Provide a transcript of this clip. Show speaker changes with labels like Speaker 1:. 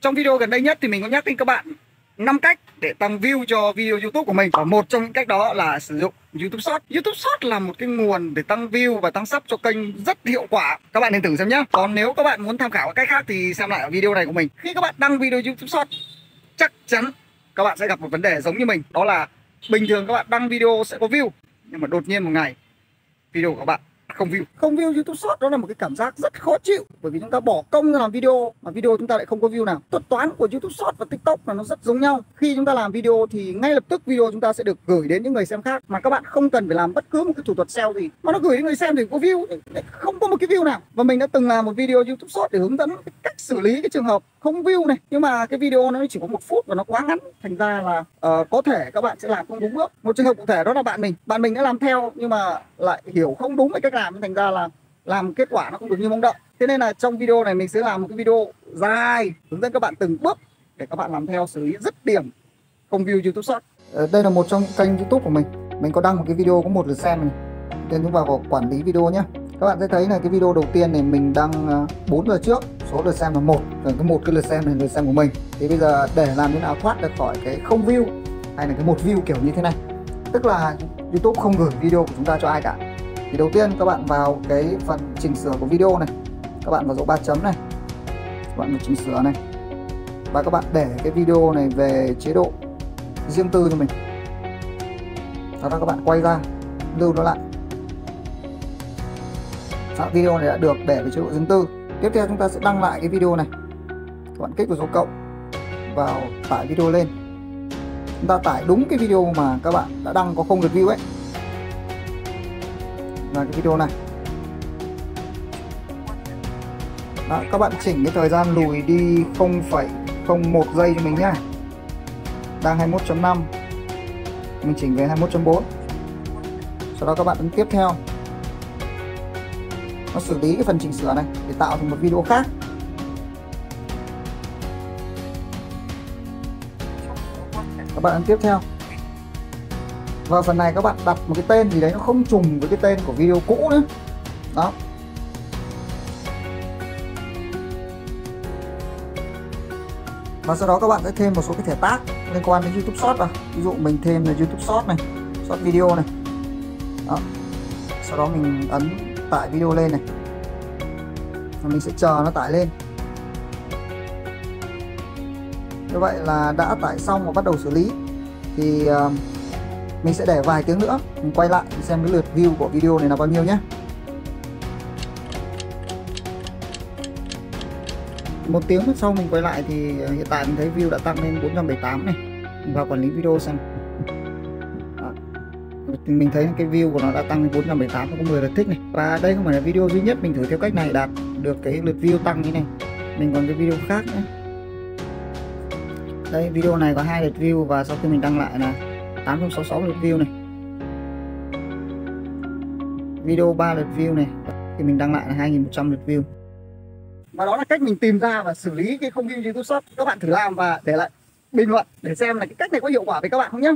Speaker 1: Trong video gần đây nhất thì mình có nhắc đến các bạn 5 cách để tăng view cho video YouTube của mình và một trong những cách đó là sử dụng YouTube Short. YouTube Short là một cái nguồn để tăng view và tăng sub cho kênh rất hiệu quả. Các bạn nên thử xem nhé. Còn nếu các bạn muốn tham khảo cách khác thì xem lại ở video này của mình. Khi các bạn đăng video YouTube Short chắc chắn các bạn sẽ gặp một vấn đề giống như mình, đó là bình thường các bạn đăng video sẽ có view nhưng mà đột nhiên một ngày video của các bạn không view. Không view youtube short, đó là một cái cảm giác rất khó chịu. Bởi vì chúng ta bỏ công ra làm video, mà video chúng ta lại không có view nào. Thuật toán của youtube short và tiktok là nó rất giống nhau. Khi chúng ta làm video thì ngay lập tức video chúng ta sẽ được gửi đến những người xem khác. Mà các bạn không cần phải làm bất cứ một cái thủ thuật SEO gì. Mà nó gửi đến người xem thì có view không có một cái view nào. Và mình đã từng làm một video youtube short để hướng dẫn cách xử lý cái trường hợp không view này nhưng mà cái video nó chỉ có một phút và nó quá ngắn. Thành ra là uh, có thể các bạn sẽ làm không đúng bước. Một trường hợp cụ thể đó là bạn mình. Bạn mình đã làm theo nhưng mà lại hiểu không đúng về cách làm. Thành ra là làm kết quả nó không được như mong đợi. Thế nên là trong video này mình sẽ làm một cái video dài hướng dẫn các bạn từng bước để các bạn làm theo xử lý rất điểm không view youtube short ờ, đây là một trong những kênh youtube của mình. Mình có đăng một cái video có một lượt xem này. Nên chúng vào quản lý video nhé. Các bạn sẽ thấy là cái video đầu tiên này mình đăng ờ, 4 giờ trước số lượt xem là một rồi cái một cái lượt xem này lượt xem của mình. Thì bây giờ để làm thế nào thoát được khỏi cái không view hay là cái một view kiểu như thế này? Tức là YouTube không gửi video của chúng ta cho ai cả. Thì đầu tiên các bạn vào cái phần chỉnh sửa của video này. Các bạn vào dấu ba chấm này. Các bạn vào chỉnh sửa này. Và các bạn để cái video này về chế độ riêng tư cho mình. Sau đó các bạn quay ra lưu nó lại. Đó, video này đã được để về chế độ riêng tư tiếp theo chúng ta sẽ đăng lại cái video này. Các bạn kích vào dấu cộng vào tải video lên. Chúng ta tải đúng cái video mà các bạn đã đăng có không được view ấy. Là cái video này. Đó, các bạn chỉnh cái thời gian lùi đi 0,01 giây cho mình nhá. Đang 21.5 mình chỉnh về 21.4 sau đó các bạn ấn tiếp theo nó xử lý cái phần chỉnh sửa này để tạo thành một video khác. Các bạn ấn tiếp theo. Và phần này các bạn đặt một cái tên gì đấy nó không trùng với cái tên của video cũ nữa. Đó. Và sau đó các bạn sẽ thêm một số cái thẻ tác liên quan đến YouTube Short vào. Ví dụ mình thêm là YouTube Short này, Short video này. Đó. Sau đó mình ấn tải video lên này. Và mình sẽ chờ nó tải lên. Như vậy là đã tải xong và bắt đầu xử lý. Thì uh, mình sẽ để vài tiếng nữa. Mình quay lại xem cái lượt view của video này là bao nhiêu nhé một tiếng sau mình quay lại thì hiện tại mình thấy view đã tăng lên 478 này. Mình vào quản lý video xem mình thấy cái view của nó đã tăng lên 478 có 10 lượt thích này. Và đây không phải là video duy nhất mình thử theo cách này đạt được cái lượt view tăng như này. Mình còn cái video khác nữa. Đây, video này có hai lượt view và sau khi mình đăng lại là 866 lượt view này. Video 3 lượt view này thì mình đăng lại là 2100 lượt view. Và đó là cách mình tìm ra và xử lý cái không view YouTube Shop. Các bạn thử làm và để lại bình luận để xem là cái cách này có hiệu quả với các bạn không nhé